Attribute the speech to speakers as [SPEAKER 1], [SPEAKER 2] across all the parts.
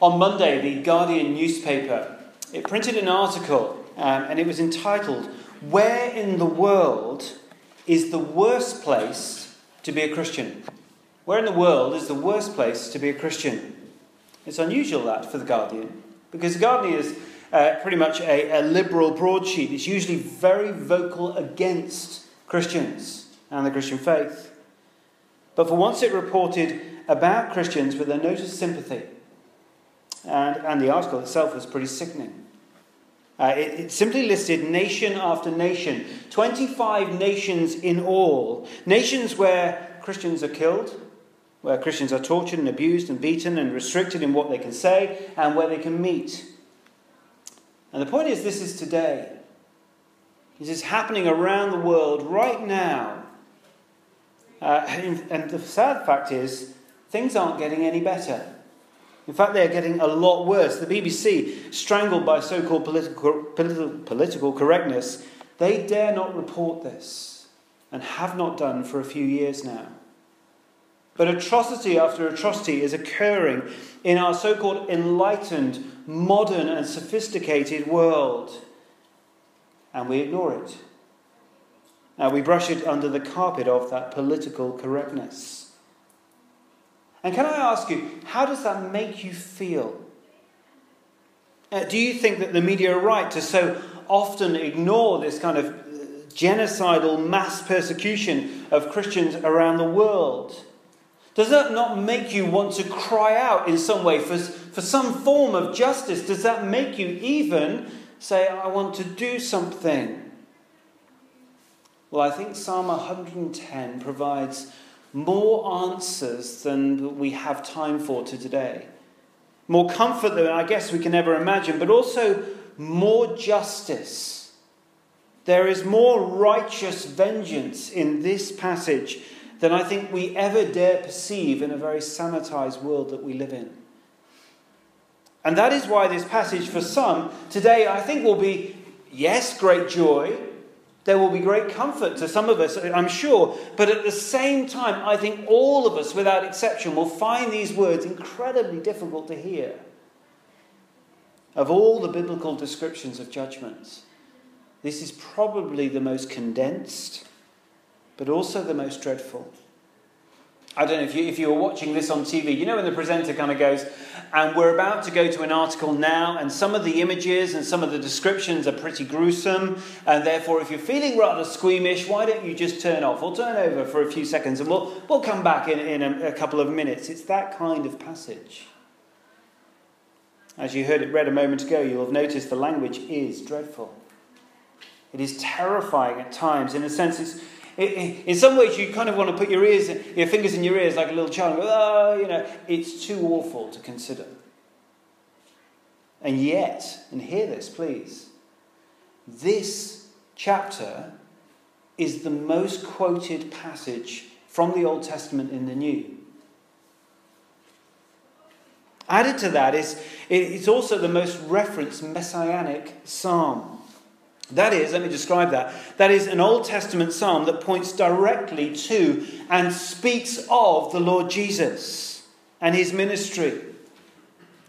[SPEAKER 1] On Monday, the Guardian newspaper it printed an article, um, and it was entitled "Where in the world is the worst place to be a Christian?" Where in the world is the worst place to be a Christian? It's unusual that for the Guardian, because the Guardian is uh, pretty much a, a liberal broadsheet. It's usually very vocal against Christians and the Christian faith. But for once, it reported about Christians with a note of sympathy. And, and the article itself was pretty sickening. Uh, it, it, simply listed nation after nation, 25 nations in all. Nations where Christians are killed, where Christians are tortured and abused and beaten and restricted in what they can say and where they can meet. And the point is, this is today. This is happening around the world right now. Uh, and, and the sad fact is, things aren't getting any better. In fact, they're getting a lot worse. The BBC, strangled by so called political, political, political correctness, they dare not report this and have not done for a few years now. But atrocity after atrocity is occurring in our so called enlightened, modern, and sophisticated world. And we ignore it. Now we brush it under the carpet of that political correctness. And can I ask you, how does that make you feel? Uh, do you think that the media are right to so often ignore this kind of uh, genocidal mass persecution of Christians around the world? Does that not make you want to cry out in some way for, for some form of justice? Does that make you even say, I want to do something? Well, I think Psalm 110 provides more answers than we have time for to today. More comfort than I guess we can ever imagine, but also more justice. There is more righteous vengeance in this passage than I think we ever dare perceive in a very sanitized world that we live in. And that is why this passage, for some, today I think will be, yes, great joy, there will be great comfort to some of us, I'm sure. But at the same time, I think all of us, without exception, will find these words incredibly difficult to hear. Of all the biblical descriptions of judgments, this is probably the most condensed, but also the most dreadful. I don't know if you, if you were watching this on TV, you know when the presenter kind of goes, and we're about to go to an article now, and some of the images and some of the descriptions are pretty gruesome, and therefore, if you're feeling rather squeamish, why don't you just turn off or turn over for a few seconds, and we'll, we'll come back in, in a, a couple of minutes. It's that kind of passage. As you heard it read a moment ago, you'll have noticed the language is dreadful. It is terrifying at times. In a sense, it's in some ways, you kind of want to put your ears, your fingers in your ears like a little child oh, you know, it's too awful to consider. And yet, and hear this, please, this chapter is the most quoted passage from the Old Testament in the New. Added to that is it's also the most referenced messianic psalm. That is, let me describe that. That is an Old Testament psalm that points directly to and speaks of the Lord Jesus and his ministry.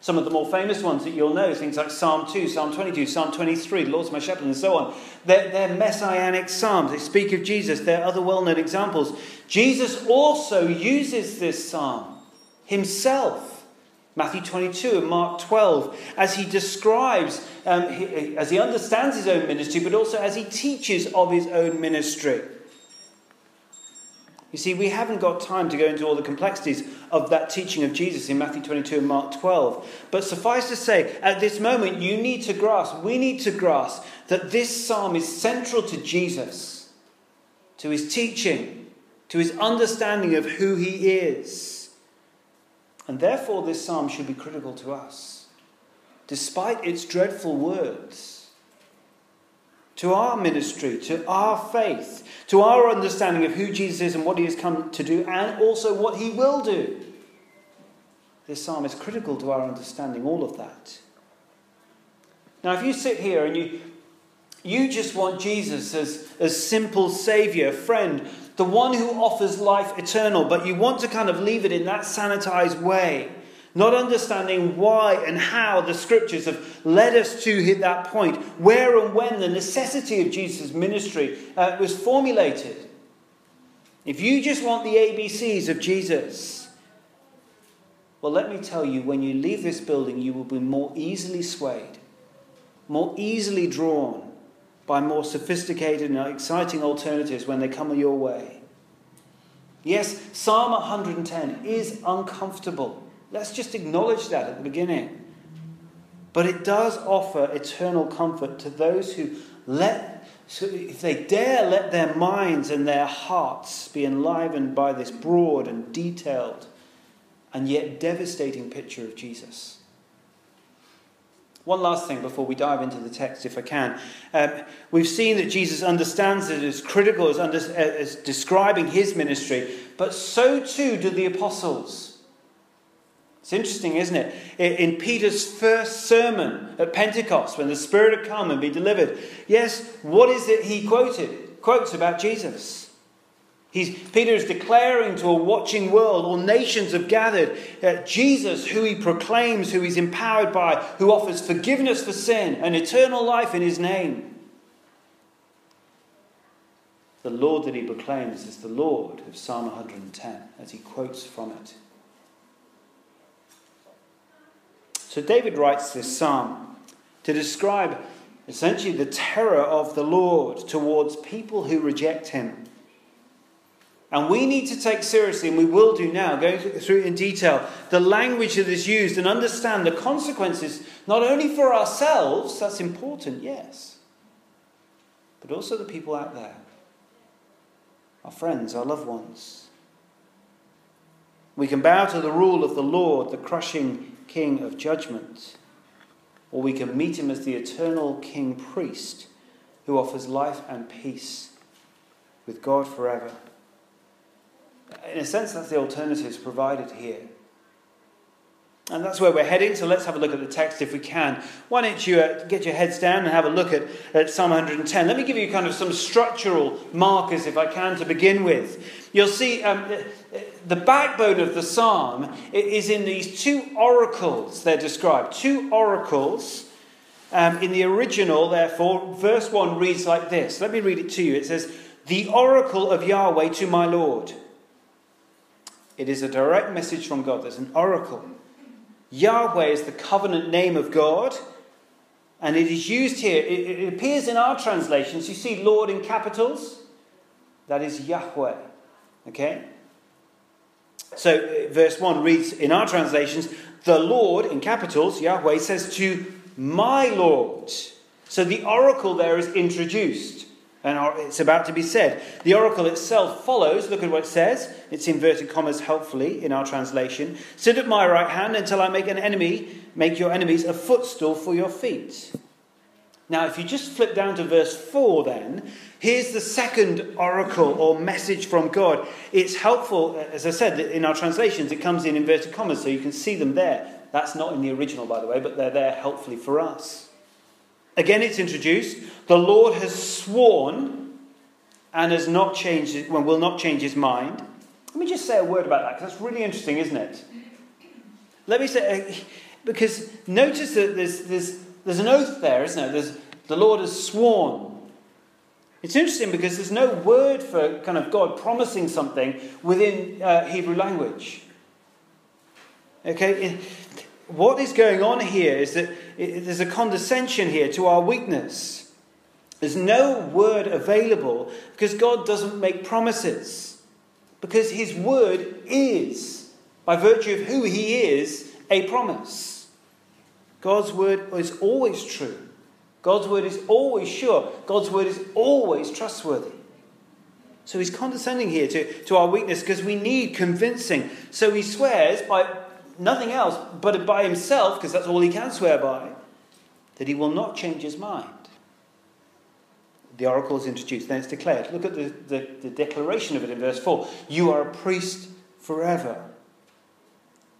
[SPEAKER 1] Some of the more famous ones that you'll know, things like Psalm 2, Psalm 22, Psalm 23, the Lord's my shepherd, and so on. They're, they're messianic psalms. They speak of Jesus. They're other well known examples. Jesus also uses this psalm himself Matthew 22 and Mark 12, as he describes, um, he, as he understands his own ministry, but also as he teaches of his own ministry. You see, we haven't got time to go into all the complexities of that teaching of Jesus in Matthew 22 and Mark 12. But suffice to say, at this moment, you need to grasp, we need to grasp that this psalm is central to Jesus, to his teaching, to his understanding of who he is. And therefore, this psalm should be critical to us, despite its dreadful words. To our ministry, to our faith, to our understanding of who Jesus is and what he has come to do, and also what he will do. This psalm is critical to our understanding all of that. Now, if you sit here and you, you just want Jesus as a simple Saviour, friend, the one who offers life eternal, but you want to kind of leave it in that sanitized way, not understanding why and how the scriptures have led us to hit that point, where and when the necessity of Jesus' ministry uh, was formulated. If you just want the ABCs of Jesus, well, let me tell you, when you leave this building, you will be more easily swayed, more easily drawn by more sophisticated and exciting alternatives when they come your way. Yes, Psalm 110 is uncomfortable. Let's just acknowledge that at the beginning. But it does offer eternal comfort to those who let, if they dare let their minds and their hearts be enlivened by this broad and detailed and yet devastating picture of Jesus. One last thing before we dive into the text, if I can. Um, we've seen that Jesus understands it as critical as, under, as describing his ministry, but so too do the apostles. It's interesting, isn't it? In Peter's first sermon at Pentecost, when the Spirit had come and be delivered, yes, what is it he quoted? Quotes about Jesus. He's, Peter is declaring to a watching world, all nations have gathered, that Jesus, who he proclaims, who he's empowered by, who offers forgiveness for sin and eternal life in his name. The Lord that he proclaims is the Lord of Psalm 110, as he quotes from it. So David writes this psalm to describe essentially the terror of the Lord towards people who reject him. And we need to take seriously, and we will do now, going through in detail, the language that is used and understand the consequences, not only for ourselves, that's important, yes, but also the people out there our friends, our loved ones. We can bow to the rule of the Lord, the crushing King of judgment, or we can meet him as the eternal King priest who offers life and peace with God forever. In a sense, that's the alternatives provided here. And that's where we're heading, so let's have a look at the text if we can. Why don't you uh, get your heads down and have a look at, at Psalm 110? Let me give you kind of some structural markers, if I can, to begin with. You'll see um, the backbone of the psalm is in these two oracles they're described. Two oracles. Um, in the original, therefore, verse 1 reads like this. Let me read it to you. It says, The oracle of Yahweh to my Lord. It is a direct message from God. There's an oracle. Yahweh is the covenant name of God, and it is used here. It, it appears in our translations. You see Lord in capitals. That is Yahweh. Okay? So, uh, verse 1 reads in our translations, the Lord, in capitals, Yahweh, says to my Lord. So the oracle there is introduced and it's about to be said. The oracle itself follows. Look at what it says. It's inverted commas helpfully in our translation. Sit at my right hand until I make an enemy, make your enemies a footstool for your feet. Now, if you just flip down to verse 4, then, here's the second oracle or message from God. It's helpful, as I said, in our translations, it comes in inverted commas, so you can see them there. That's not in the original, by the way, but they're there helpfully for us. Again, it's introduced. The Lord has sworn and has not changed, well, will not change his mind. Let me just say a word about that because that's really interesting, isn't it? Let me say, uh, because notice that there's, there's, there's an oath there, isn't there? There's, the Lord has sworn. It's interesting because there's no word for kind of God promising something within uh, Hebrew language. Okay? what is going on here is that there's a condescension here to our weakness. There's no word available because God doesn't make promises. Because His word is, by virtue of who He is, a promise. God's word is always true. God's word is always sure. God's word is always trustworthy. So he's condescending here to, to our weakness because we need convincing. So he swears by nothing else but by himself, because that's all he can swear by, that he will not change his mind. The oracle is introduced, then it's declared. Look at the, the, the declaration of it in verse 4 You are a priest forever.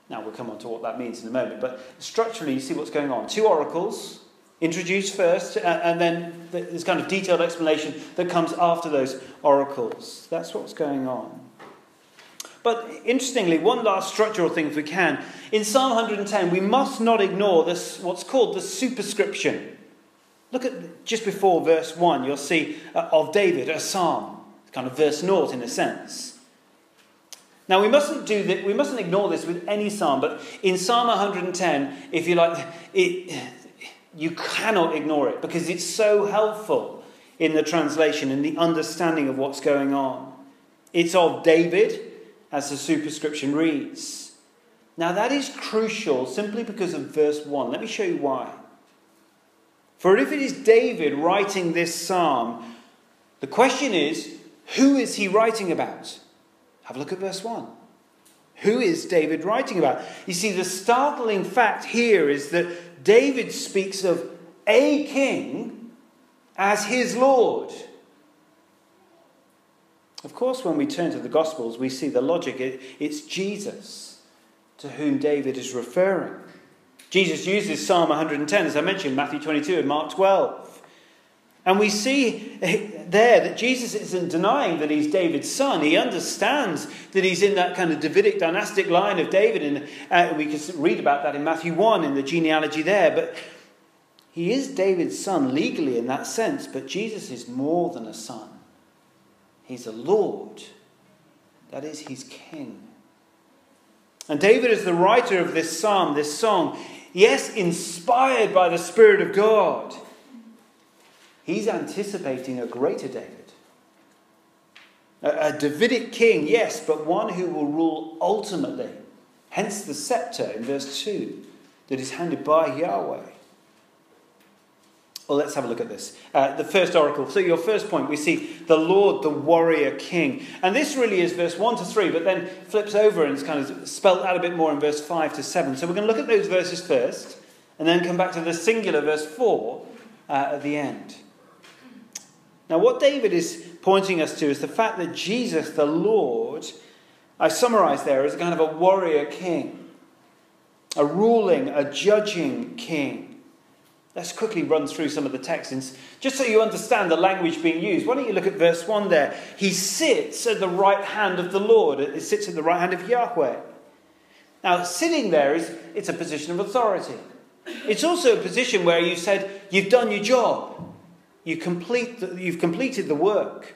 [SPEAKER 1] Now, we'll come on to what that means in a moment, but structurally, you see what's going on. Two oracles introduced first, and then there's kind of detailed explanation that comes after those oracles. That's what's going on. But interestingly, one last structural thing, if we can. In Psalm 110, we must not ignore this, what's called the superscription. Look at just before verse 1, you'll see uh, of David, a psalm, kind of verse naught in a sense. Now, we mustn't do that, we mustn't ignore this with any psalm, but in Psalm 110, if you like, it, you cannot ignore it because it's so helpful in the translation and the understanding of what's going on. It's of David, as the superscription reads. Now, that is crucial simply because of verse 1. Let me show you why. For if it is David writing this psalm, the question is who is he writing about? Have a look at verse 1. Who is David writing about? You see, the startling fact here is that David speaks of a king as his Lord. Of course, when we turn to the Gospels, we see the logic. it's Jesus to whom David is referring. Jesus uses Psalm 110, as I mentioned, Matthew 22 and Mark 12. And we see there that Jesus isn't denying that he's David's son. He understands that he's in that kind of Davidic dynastic line of David. And uh, we can read about that in Matthew 1 in the genealogy there. But he is David's son legally in that sense. But Jesus is more than a son. He's a Lord. That is, he's king. And David is the writer of this psalm, this song. Yes, inspired by the Spirit of God. He's anticipating a greater David. A, a Davidic king, yes, but one who will rule ultimately. Hence the scepter in verse 2 that is handed by Yahweh. Well, let's have a look at this. Uh, the first oracle. So, your first point, we see the Lord, the warrior king. And this really is verse 1 to 3, but then flips over and is kind of spelt out a bit more in verse 5 to 7. So, we're going to look at those verses first, and then come back to the singular verse 4 uh, at the end. Now, what David is pointing us to is the fact that Jesus, the Lord, I summarize there as kind of a warrior king, a ruling, a judging king. Let's quickly run through some of the texts, just so you understand the language being used. Why don't you look at verse 1 there? He sits at the right hand of the Lord, it sits at the right hand of Yahweh. Now, sitting there is it's a position of authority. It's also a position where you said, You've done your job, you complete the, you've completed the work.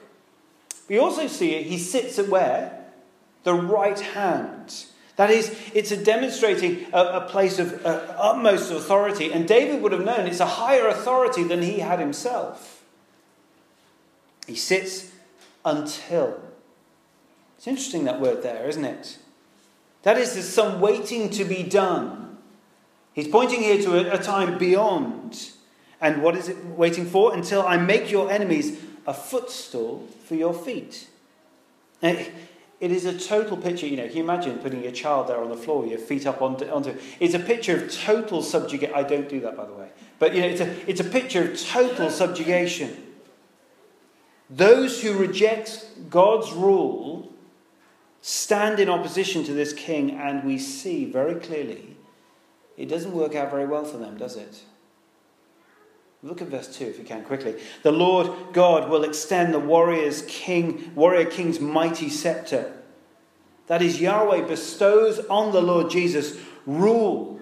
[SPEAKER 1] We also see it, he sits at where? The right hand. That is, it's a demonstrating a, a place of uh, utmost authority. And David would have known it's a higher authority than he had himself. He sits until. It's interesting that word there, isn't it? That is, there's some waiting to be done. He's pointing here to a, a time beyond. And what is it waiting for? Until I make your enemies a footstool for your feet. Now, it is a total picture. You know, can you imagine putting your child there on the floor, your feet up onto, onto It's a picture of total subjugation. I don't do that, by the way. But, you know, it's a, it's a picture of total subjugation. Those who reject God's rule stand in opposition to this king, and we see very clearly it doesn't work out very well for them, does it? Look at verse 2 if you can quickly. The Lord God will extend the warrior's king, warrior king's mighty scepter. That is, Yahweh bestows on the Lord Jesus rule,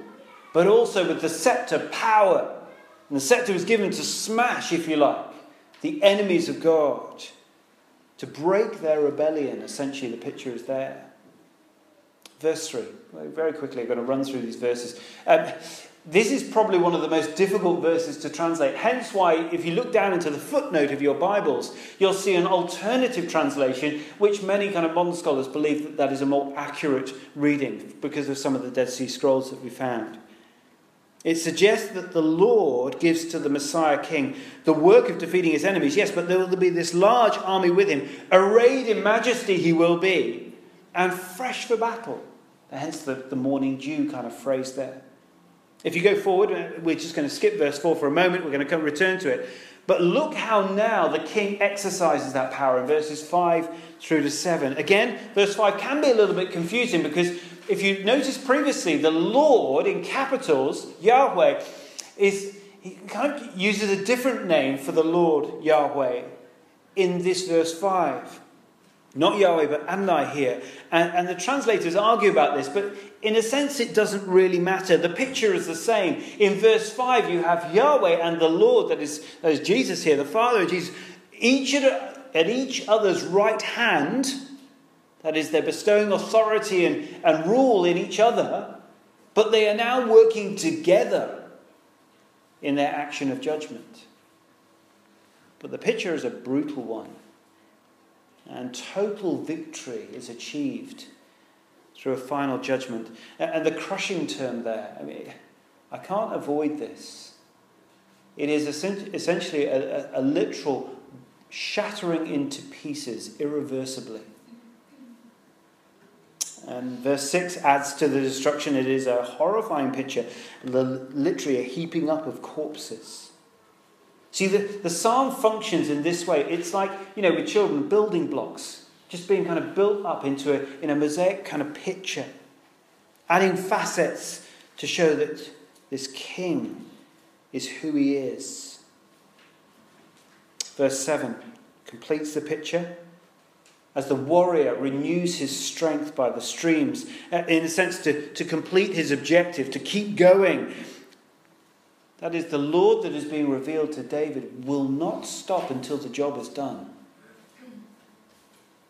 [SPEAKER 1] but also with the scepter power. And the scepter was given to smash, if you like, the enemies of God, to break their rebellion. Essentially, the picture is there. Verse 3. Very quickly, I'm going to run through these verses. Um, this is probably one of the most difficult verses to translate. Hence, why, if you look down into the footnote of your Bibles, you'll see an alternative translation, which many kind of modern scholars believe that that is a more accurate reading because of some of the Dead Sea Scrolls that we found. It suggests that the Lord gives to the Messiah King the work of defeating his enemies, yes, but there will be this large army with him. Arrayed in majesty, he will be, and fresh for battle. Hence the, the morning dew kind of phrase there. If you go forward, uh, we're just going to skip verse 4 for a moment, we're going to come return to it. But look how now the king exercises that power in verses 5 through to 7. Again, verse 5 can be a little bit confusing because if you notice previously, the Lord in capitals, Yahweh, is he kind of uses a different name for the Lord Yahweh in this verse 5. Not Yahweh, but Adonai here. And, and the translators argue about this, but in a sense, it doesn't really matter. The picture is the same. In verse 5, you have Yahweh and the Lord, that is, that is Jesus here, the Father of Jesus, each at, at each other's right hand. That is, they're bestowing authority and, and rule in each other, but they are now working together in their action of judgment. But the picture is a brutal one and total victory is achieved through a final judgment. And the crushing term there, I mean, I can't avoid this. It is essentially a, a, a literal shattering into pieces irreversibly. And verse 6 adds to the destruction. It is a horrifying picture, literally a heaping up of corpses. See, the, the psalm functions in this way. It's like, you know, with children, building blocks, just being kind of built up into a, in a mosaic kind of picture, adding facets to show that this king is who he is. Verse 7 completes the picture as the warrior renews his strength by the streams, uh, in a sense, to, to complete his objective, to keep going that is, the Lord that is being revealed to David will not stop until the job is done.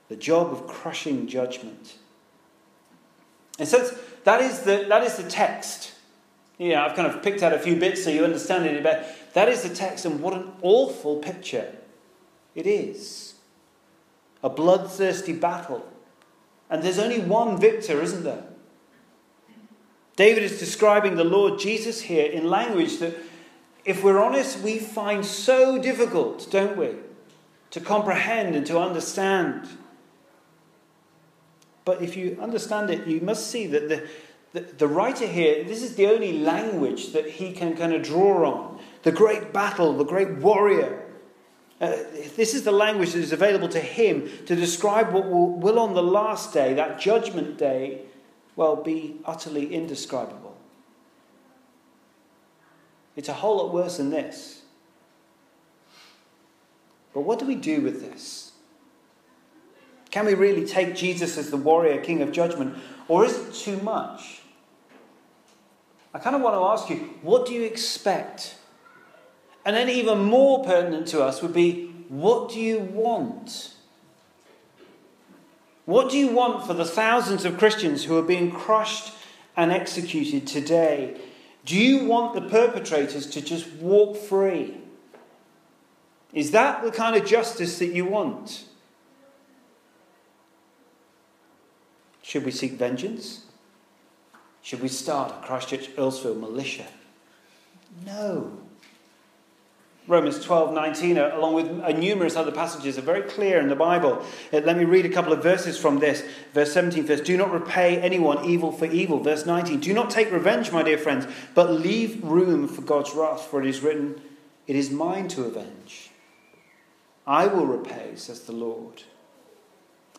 [SPEAKER 1] The job of crushing judgment. And so that is the, that is the text. Yeah, I've kind of picked out a few bits so you understand it bit. That is the text, and what an awful picture it is. A bloodthirsty battle. And there's only one victor, isn't there? David is describing the Lord Jesus here in language that, if we're honest, we find so difficult, don't we, to comprehend and to understand. But if you understand it, you must see that the, the, the writer here, this is the only language that he can kind of draw on. The great battle, the great warrior. Uh, this is the language that is available to him to describe what will, will on the last day, that judgment day, well, be utterly indescribable. It's a whole lot worse than this. But what do we do with this? Can we really take Jesus as the warrior king of judgment, or is it too much? I kind of want to ask you, what do you expect? And then, even more pertinent to us would be, what do you want? What do you want for the thousands of Christians who are being crushed and executed today? Do you want the perpetrators to just walk free? Is that the kind of justice that you want? Should we seek vengeance? Should we start a Christchurch Earlsfield militia? No. Romans 12, 19, uh, along with uh, numerous other passages, are very clear in the Bible. Uh, let me read a couple of verses from this. Verse 17 first. Do not repay anyone evil for evil. Verse 19. Do not take revenge, my dear friends, but leave room for God's wrath, for it is written, It is mine to avenge. I will repay, says the Lord.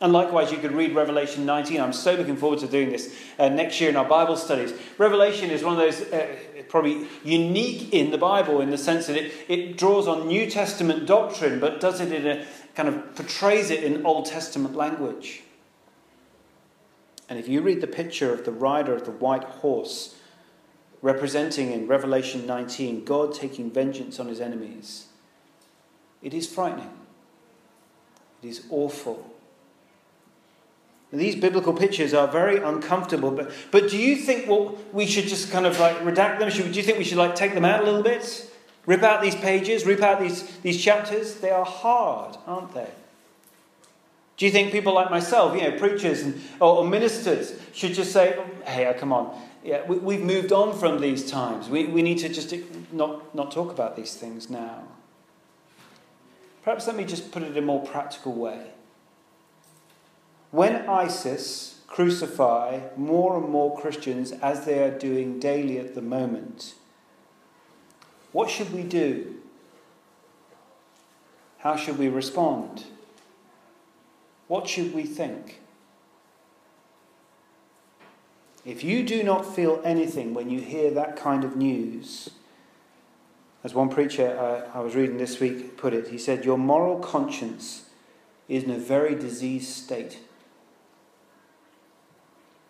[SPEAKER 1] And likewise, you could read Revelation 19. I'm so looking forward to doing this uh, next year in our Bible studies. Revelation is one of those uh, probably unique in the Bible in the sense that it, it draws on New Testament doctrine, but does it in a kind of portrays it in Old Testament language. And if you read the picture of the rider of the white horse, representing in Revelation 19 God taking vengeance on his enemies, it is frightening. It is awful. These biblical pictures are very uncomfortable, but, but do you think well, we should just kind of like redact them? Should, do you think we should like take them out a little bit? Rip out these pages, rip out these, these chapters? They are hard, aren't they? Do you think people like myself, you know, preachers and, or, or ministers, should just say, oh, hey, uh, come on, yeah, we, have moved on from these times. We, we need to just not, not talk about these things now. Perhaps let me just put it in a more practical way. When ISIS crucify more and more Christians as they are doing daily at the moment, what should we do? How should we respond? What should we think? If you do not feel anything when you hear that kind of news, as one preacher uh, I was reading this week put it, he said, Your moral conscience is in a very diseased state.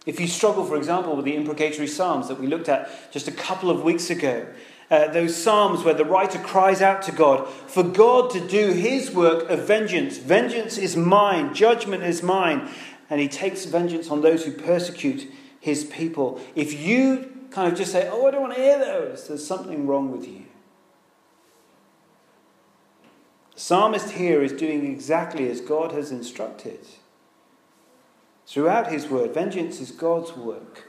[SPEAKER 1] If you struggle, for example, with the imprecatory Psalms that we looked at just a couple of weeks ago, uh, those Psalms where the writer cries out to God for God to do his work of vengeance. Vengeance is mine, judgment is mine. And he takes vengeance on those who persecute his people. If you kind of just say, Oh, I don't want to hear those, there's something wrong with you. The psalmist here is doing exactly as God has instructed. Throughout his word, vengeance is God's work,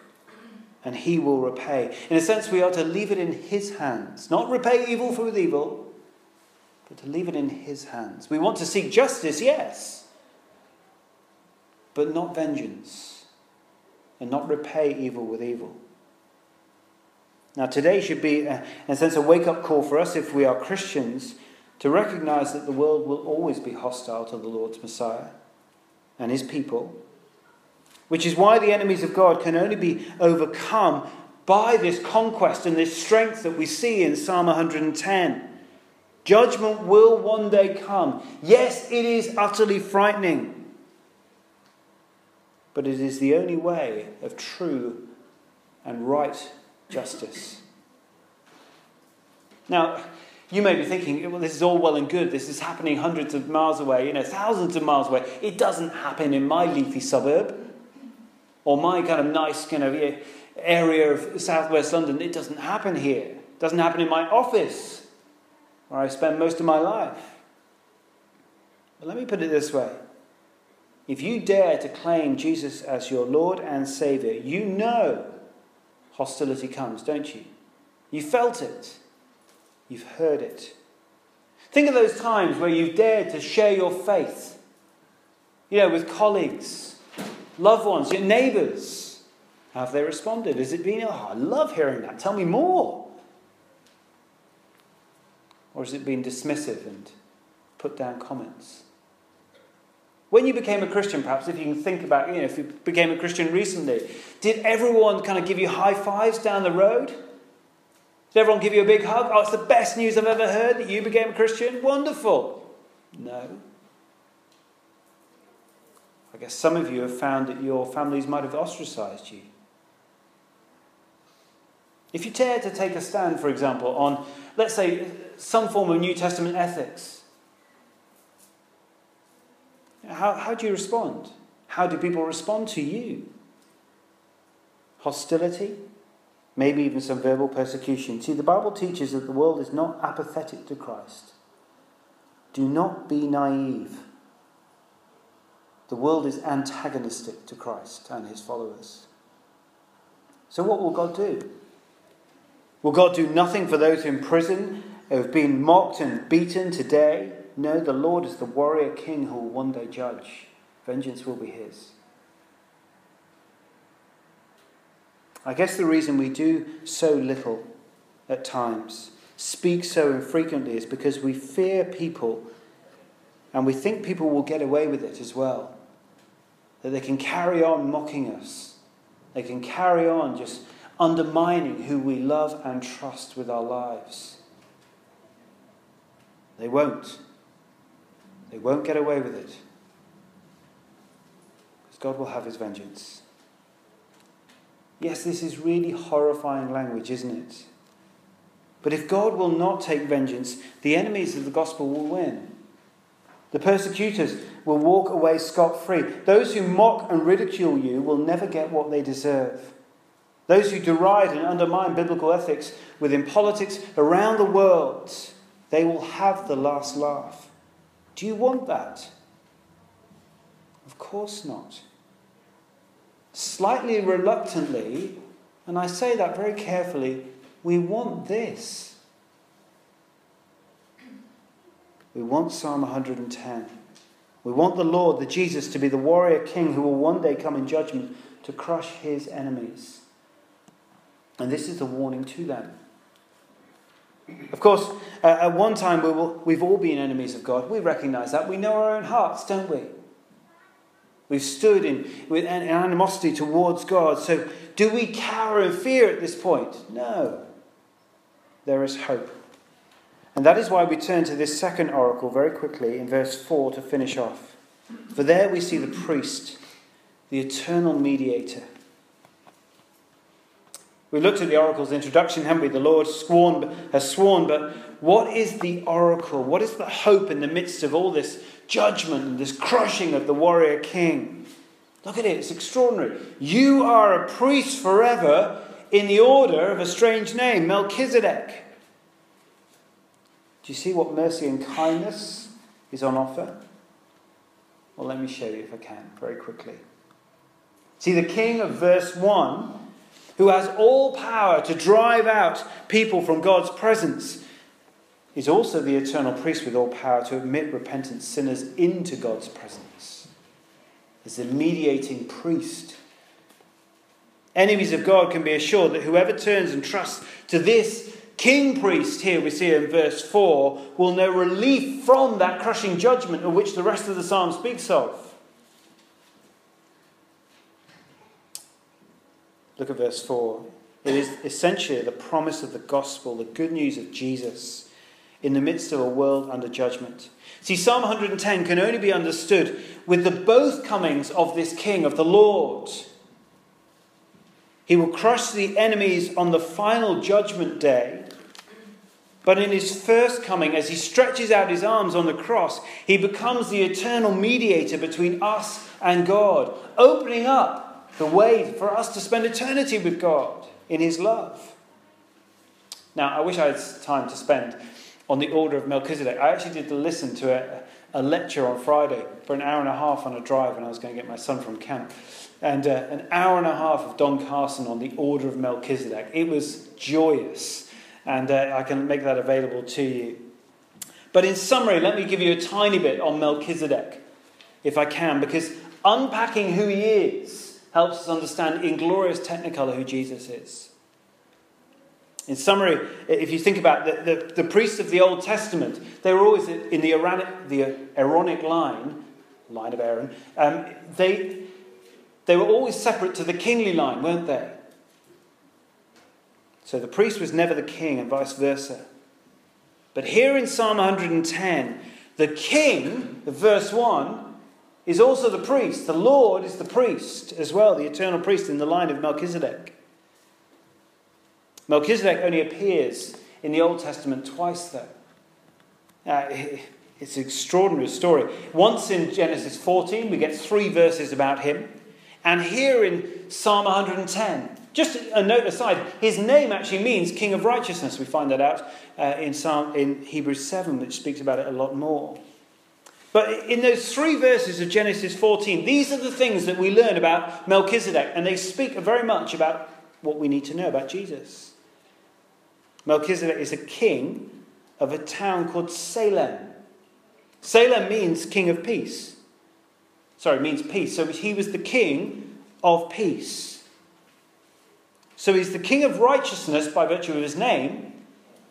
[SPEAKER 1] and he will repay. In a sense, we are to leave it in his hands. Not repay evil for evil, but to leave it in his hands. We want to seek justice, yes, but not vengeance, and not repay evil with evil. Now, today should be, uh, in a sense, a wake up call for us if we are Christians to recognize that the world will always be hostile to the Lord's Messiah and his people which is why the enemies of God can only be overcome by this conquest and this strength that we see in Psalm 110. Judgment will one day come. Yes, it is utterly frightening, but it is the only way of true and right justice. Now, you may be thinking, well, this is all well and good. This is happening hundreds of miles away, you know, thousands of miles away. It doesn't happen in my leafy suburb or my kind of nice kind of area of southwest London. It doesn't happen here. It doesn't happen in my office where I spend most of my life. But let me put it this way. If you dare to claim Jesus as your Lord and Savior, you know hostility comes, don't you? You felt it. You've heard it. Think of those times where you've dared to share your faith, you know, with colleagues loved ones, your neighbours? How have they responded? Has it been, oh, I love hearing that, tell me more? Or has it been dismissive and put down comments? When you became a Christian, perhaps if you can think about, you know, if you became a Christian recently, did everyone kind of give you high fives down the road? Did everyone give you a big hug? Oh, it's the best news I've ever heard that you became a Christian? Wonderful. No. Guess some of you have found that your families might have ostracized you. If you dare to take a stand, for example, on, let's say, some form of New Testament ethics, how, how do you respond? How do people respond to you? Hostility? Maybe even some verbal persecution. See, the Bible teaches that the world is not apathetic to Christ. Do not be naive. The world is antagonistic to Christ and his followers. So, what will God do? Will God do nothing for those in prison who have been mocked and beaten today? No, the Lord is the warrior king who will one day judge. Vengeance will be his. I guess the reason we do so little at times, speak so infrequently, is because we fear people and we think people will get away with it as well that they can carry on mocking us. They can carry on just undermining who we love and trust with our lives. They won't. They won't get away with it. Because God will have his vengeance. Yes, this is really horrifying language, isn't it? But if God will not take vengeance, the enemies of the gospel will win. The persecutors will walk away scot free. Those who mock and ridicule you will never get what they deserve. Those who deride and undermine biblical ethics within politics around the world, they will have the last laugh. Do you want that? Of course not. Slightly reluctantly, and I say that very carefully, we want this. We want Psalm 110. We want the Lord, the Jesus, to be the warrior king who will one day come in judgment to crush his enemies. And this is a warning to them. Of course, uh, at one time we will, we've all been enemies of God. We recognize that. We know our own hearts, don't we? We've stood in with an animosity towards God. So, do we cower in fear at this point? No. There is hope. And that is why we turn to this second oracle very quickly in verse 4 to finish off. For there we see the priest, the eternal mediator. We looked at the oracle's introduction, haven't we? The Lord sworn, has sworn, but what is the oracle? What is the hope in the midst of all this judgment and this crushing of the warrior king? Look at it, it's extraordinary. You are a priest forever in the order of a strange name, Melchizedek. Do you see what mercy and kindness is on offer? Well, let me show you if I can very quickly. See, the king of verse 1, who has all power to drive out people from God's presence, is also the eternal priest with all power to admit repentant sinners into God's presence. As the mediating priest. Enemies of God can be assured that whoever turns and trusts to this king priest, here we see in verse 4, will know relief from that crushing judgment of which the rest of the psalm speaks of. Look at verse 4. It is essentially the promise of the gospel, the good news of Jesus in the midst of a world under judgment. See, Psalm 110 can only be understood with the both comings of this King, of the Lord. He will crush the enemies on the final judgment day. But in his first coming, as he stretches out his arms on the cross, he becomes the eternal mediator between us and God, opening up the way for us to spend eternity with God in his love. Now, I wish I had time to spend on the order of Melchizedek. I actually did listen to a, a lecture on Friday for an hour and a half on a drive when I was going to get my son from camp. And uh, an hour and a half of Don Carson on the order of Melchizedek. It was joyous. And uh, I can make that available to you. But in summary, let me give you a tiny bit on Melchizedek, if I can, because unpacking who he is helps us understand in glorious technicolor who Jesus is. In summary, if you think about the, the, the, priests of the Old Testament, they were always in the Aaronic, the Aaronic line, line of Aaron, um, they, they were always separate to the kingly line, weren't they? So the priest was never the king, and vice versa. But here in Psalm 110, the king, verse 1, is also the priest. The Lord is the priest as well, the eternal priest in the line of Melchizedek. Melchizedek only appears in the Old Testament twice, though. Uh, it's an extraordinary story. Once in Genesis 14, we get three verses about him. And here in Psalm 110, just a note aside, his name actually means King of Righteousness. We find that out uh, in, Psalm, in Hebrews 7, which speaks about it a lot more. But in those three verses of Genesis 14, these are the things that we learn about Melchizedek, and they speak very much about what we need to know about Jesus. Melchizedek is a king of a town called Salem. Salem means king of peace. Sorry, means peace. So he was the king of peace. So he's the king of righteousness by virtue of his name.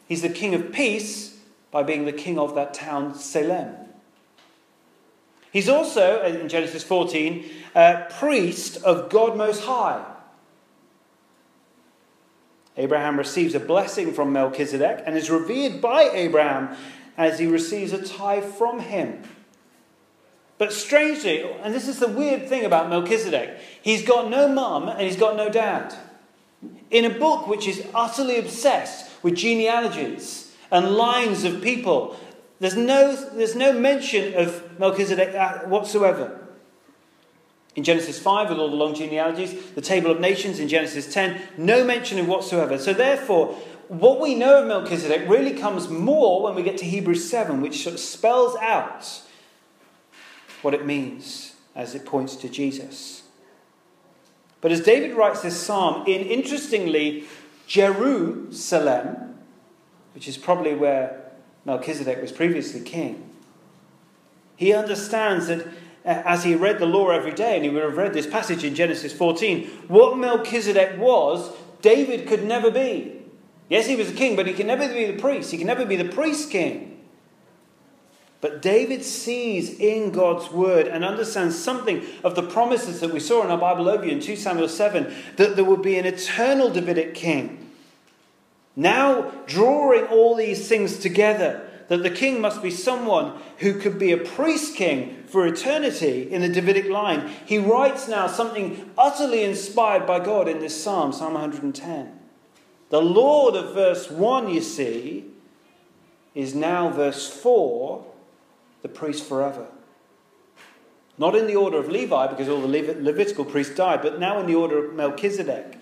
[SPEAKER 1] He's the king of peace by being the king of that town, Salem. He's also, in Genesis 14, a priest of God Most High. Abraham receives a blessing from Melchizedek and is revered by Abraham as he receives a tithe from him. But strangely, and this is the weird thing about Melchizedek, he's got no mum and he's got no dad. In a book which is utterly obsessed with genealogies and lines of people, there's no, there's no mention of Melchizedek uh, whatsoever. In Genesis 5, with all the long genealogies, the table of nations in Genesis 10, no mention of whatsoever. So, therefore, what we know of Melchizedek really comes more when we get to Hebrews 7, which sort of spells out what it means as it points to Jesus. But as David writes this psalm, in interestingly, Jerusalem, which is probably where Melchizedek was previously king, he understands that uh, as he read the law every day, and he would have read this passage in Genesis 14, what Melchizedek was, David could never be. Yes, he was a king, but he can never be the priest. He can never be the priest king. But David sees in God's word and understands something of the promises that we saw in our Bible overview in 2 Samuel 7 that there would be an eternal Davidic king. Now, drawing all these things together, that the king must be someone who could be a priest king for eternity in the Davidic line, he writes now something utterly inspired by God in this psalm, Psalm 110. The Lord of verse 1, you see, is now verse 4, the priest forever. Not in the order of Levi, because all the Levitical priests died, but now in the order of Melchizedek.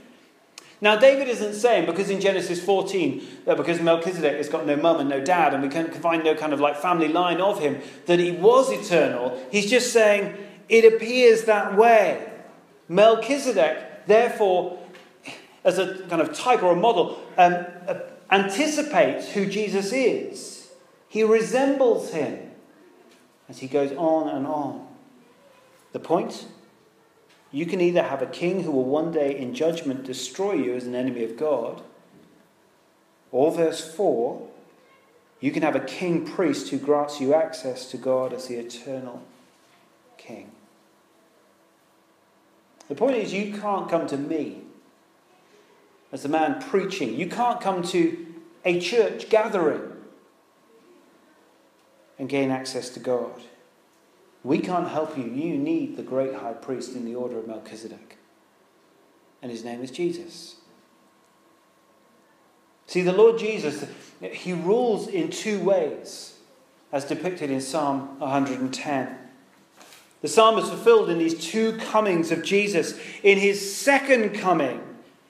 [SPEAKER 1] Now, David isn't saying, because in Genesis 14, that because Melchizedek has got no mum and no dad, and we can find no kind of like family line of him, that he was eternal. He's just saying, it appears that way. Melchizedek, therefore, as a kind of type or a model, um, uh, anticipates who Jesus is. He resembles him as he goes on and on. The point? You can either have a king who will one day in judgment destroy you as an enemy of God, or verse 4, you can have a king priest who grants you access to God as the eternal king. The point is, you can't come to me as the man preaching. You can't come to a church gathering and gain access to God. We can't help you. You need the great high priest in the order of Melchizedek. And his name is Jesus. See, the Lord Jesus, he rules in two ways, as depicted in Psalm 110. The psalm is fulfilled in these two comings of Jesus. In his second coming,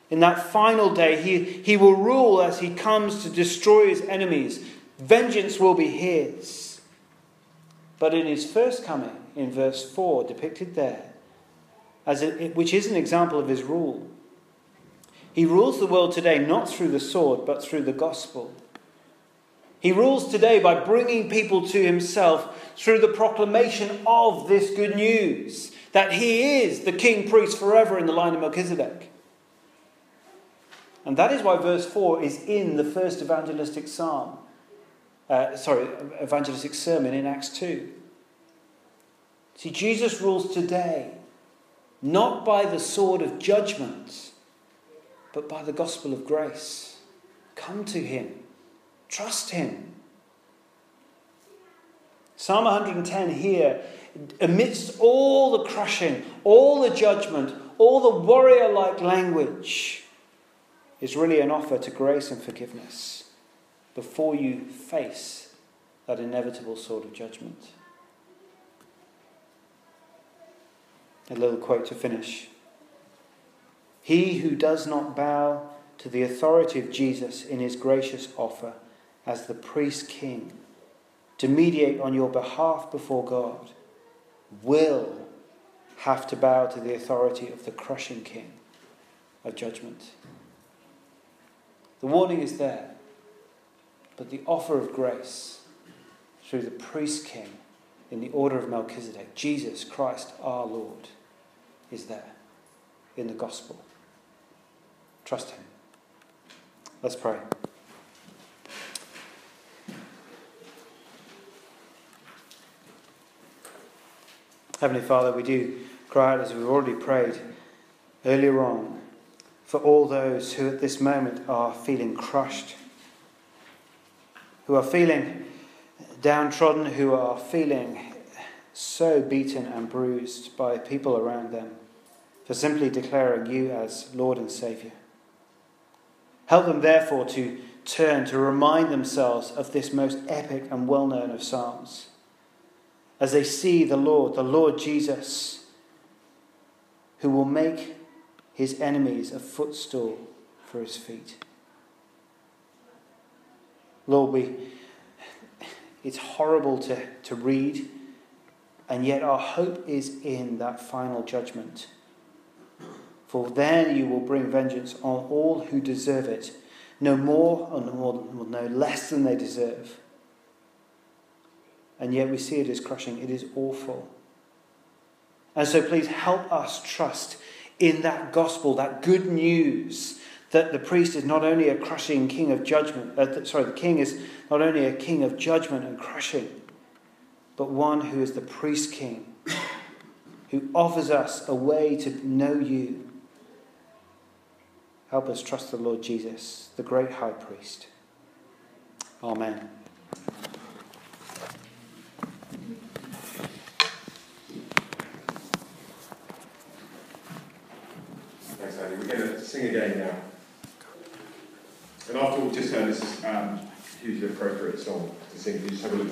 [SPEAKER 1] in that final day, he, he will rule as he comes to destroy his enemies. Vengeance will be his. But in his first coming, in verse 4, depicted there, as it, which is an example of his rule, he rules the world today not through the sword, but through the gospel. He rules today by bringing people to himself through the proclamation of this good news that he is the king priest forever in the line of Melchizedek. And that is why verse 4 is in the first evangelistic psalm uh, sorry, evangelistic sermon in Acts 2. See, Jesus rules today not by the sword of judgment, but by the gospel of grace. Come to him, trust him. Psalm 110 here, amidst all the crushing, all the judgment, all the warrior like language, is really an offer to grace and forgiveness before you face that inevitable sort of judgment. A little quote to finish. He who does not bow to the authority of Jesus in his gracious offer as the priest king to mediate on your behalf before God will have to bow to the authority of the crushing king of judgment. The warning is there but the offer of grace through the priest king in the order of Melchizedek, Jesus Christ our Lord, is there in the gospel. Trust him. Let's pray. Heavenly Father, we do cry out as we've already prayed earlier on for all those who at this moment are feeling crushed who are feeling downtrodden, who are feeling so beaten and bruised by people around them for simply declaring you as Lord and Saviour. Help them, therefore, to turn to remind themselves of this most epic and well known of Psalms as they see the Lord, the Lord Jesus, who will make his enemies a footstool for his feet. Lord, we, it's horrible to, to read, and yet our hope is in that final judgment. For then you will bring vengeance on all who deserve it, no more or no less than they deserve. And yet we see it as crushing. It is awful. And so please help us trust in that gospel, that good news that the priest is not only a crushing king of judgment, uh, sorry, the king is not only a king of judgment and crushing, but one who is the priest king, who offers us a way to know you. Help us trust the Lord Jesus, the great high priest. Amen. Thanks, Andy.
[SPEAKER 2] We're going to sing again now. And after all, just know this is um, hugely appropriate song to sing. You just have a look.